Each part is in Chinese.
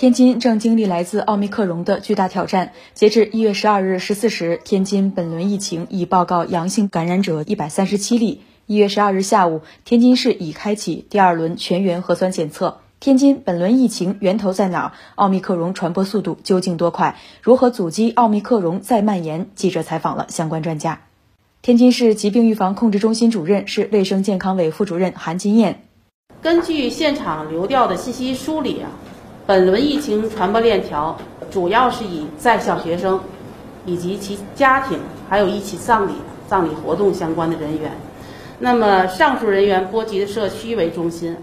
天津正经历来自奥密克戎的巨大挑战。截至一月十二日十四时，天津本轮疫情已报告阳性感染者一百三十七例。一月十二日下午，天津市已开启第二轮全员核酸检测。天津本轮疫情源头在哪？奥密克戎传播速度究竟多快？如何阻击奥密克戎再蔓延？记者采访了相关专家。天津市疾病预防控制中心主任、市卫生健康委副主任韩金燕：根据现场流调的信息梳理啊。本轮疫情传播链条主要是以在校学生以及其家庭，还有一起葬礼、葬礼活动相关的人员。那么，上述人员波及的社区为中心。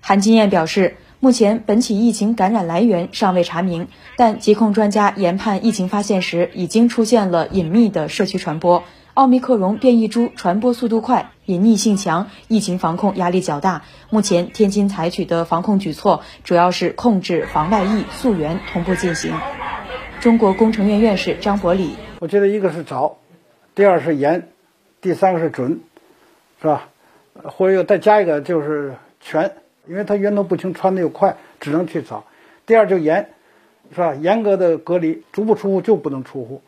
韩金燕表示，目前本起疫情感染来源尚未查明，但疾控专家研判疫情发现时已经出现了隐秘的社区传播。奥密克戎变异株传播速度快，隐匿性强，疫情防控压力较大。目前天津采取的防控举措主要是控制防外溢、溯源同步进行。中国工程院院士张伯礼，我觉得一个是早，第二是严，第三个是准，是吧？或者又再加一个就是全，因为它源头不清，传的又快，只能去早。第二就严，是吧？严格的隔离，足不出户就不能出户，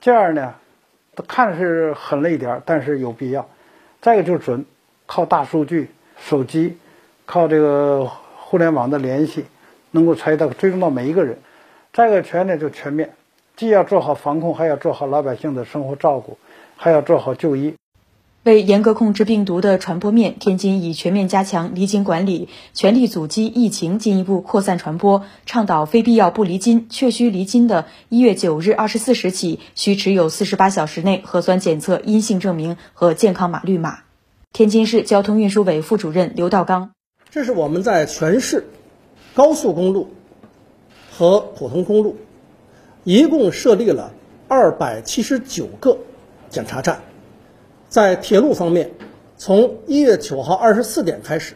这样呢？他看是狠了一点，但是有必要。再一个就是准，靠大数据、手机，靠这个互联网的联系，能够查到追踪到每一个人。再一个全呢就全面，既要做好防控，还要做好老百姓的生活照顾，还要做好就医。为严格控制病毒的传播面，天津已全面加强离京管理，全力阻击疫情进一步扩散传播。倡导非必要不离京，确需离京的，一月九日二十四时起，需持有四十八小时内核酸检测阴性证明和健康码绿码。天津市交通运输委副主任刘道刚：这是我们在全市高速公路和普通公路一共设立了二百七十九个检查站。在铁路方面，从一月九号二十四点开始，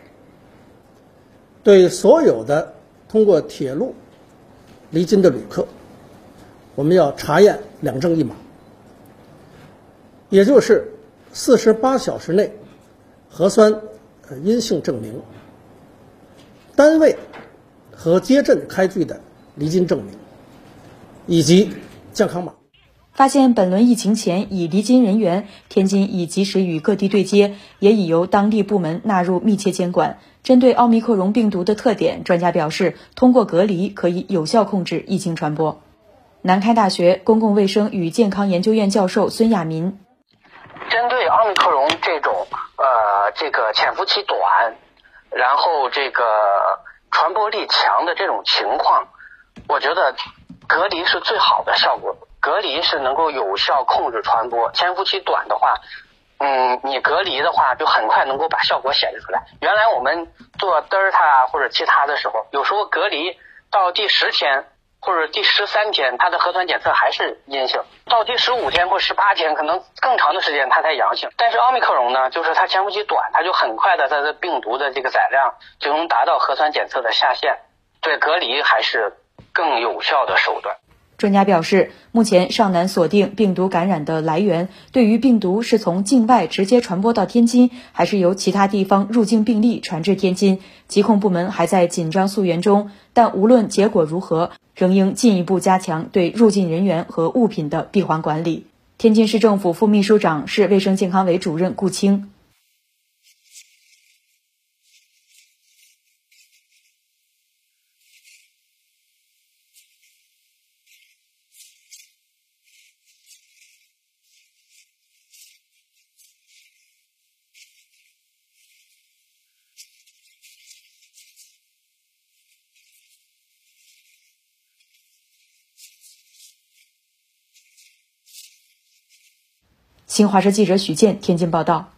对所有的通过铁路离京的旅客，我们要查验两证一码，也就是四十八小时内核酸阴性证明、单位和街镇开具的离京证明以及健康码。发现本轮疫情前已离京人员，天津已及时与各地对接，也已由当地部门纳入密切监管。针对奥密克戎病毒的特点，专家表示，通过隔离可以有效控制疫情传播。南开大学公共卫生与健康研究院教授孙亚民：针对奥密克戎这种呃这个潜伏期短，然后这个传播力强的这种情况，我觉得隔离是最好的效果。隔离是能够有效控制传播，潜伏期短的话，嗯，你隔离的话就很快能够把效果显示出来。原来我们做德尔塔或者其他的时候，有时候隔离到第十天或者第十三天，它的核酸检测还是阴性；到第十五天或十八天，可能更长的时间它才阳性。但是奥密克戎呢，就是它潜伏期短，它就很快的它的病毒的这个载量就能达到核酸检测的下限，对隔离还是更有效的手段。专家表示，目前尚难锁定病毒感染的来源。对于病毒是从境外直接传播到天津，还是由其他地方入境病例传至天津，疾控部门还在紧张溯源中。但无论结果如何，仍应进一步加强对入境人员和物品的闭环管理。天津市政府副秘书长、市卫生健康委主任顾清。新华社记者许健天津报道。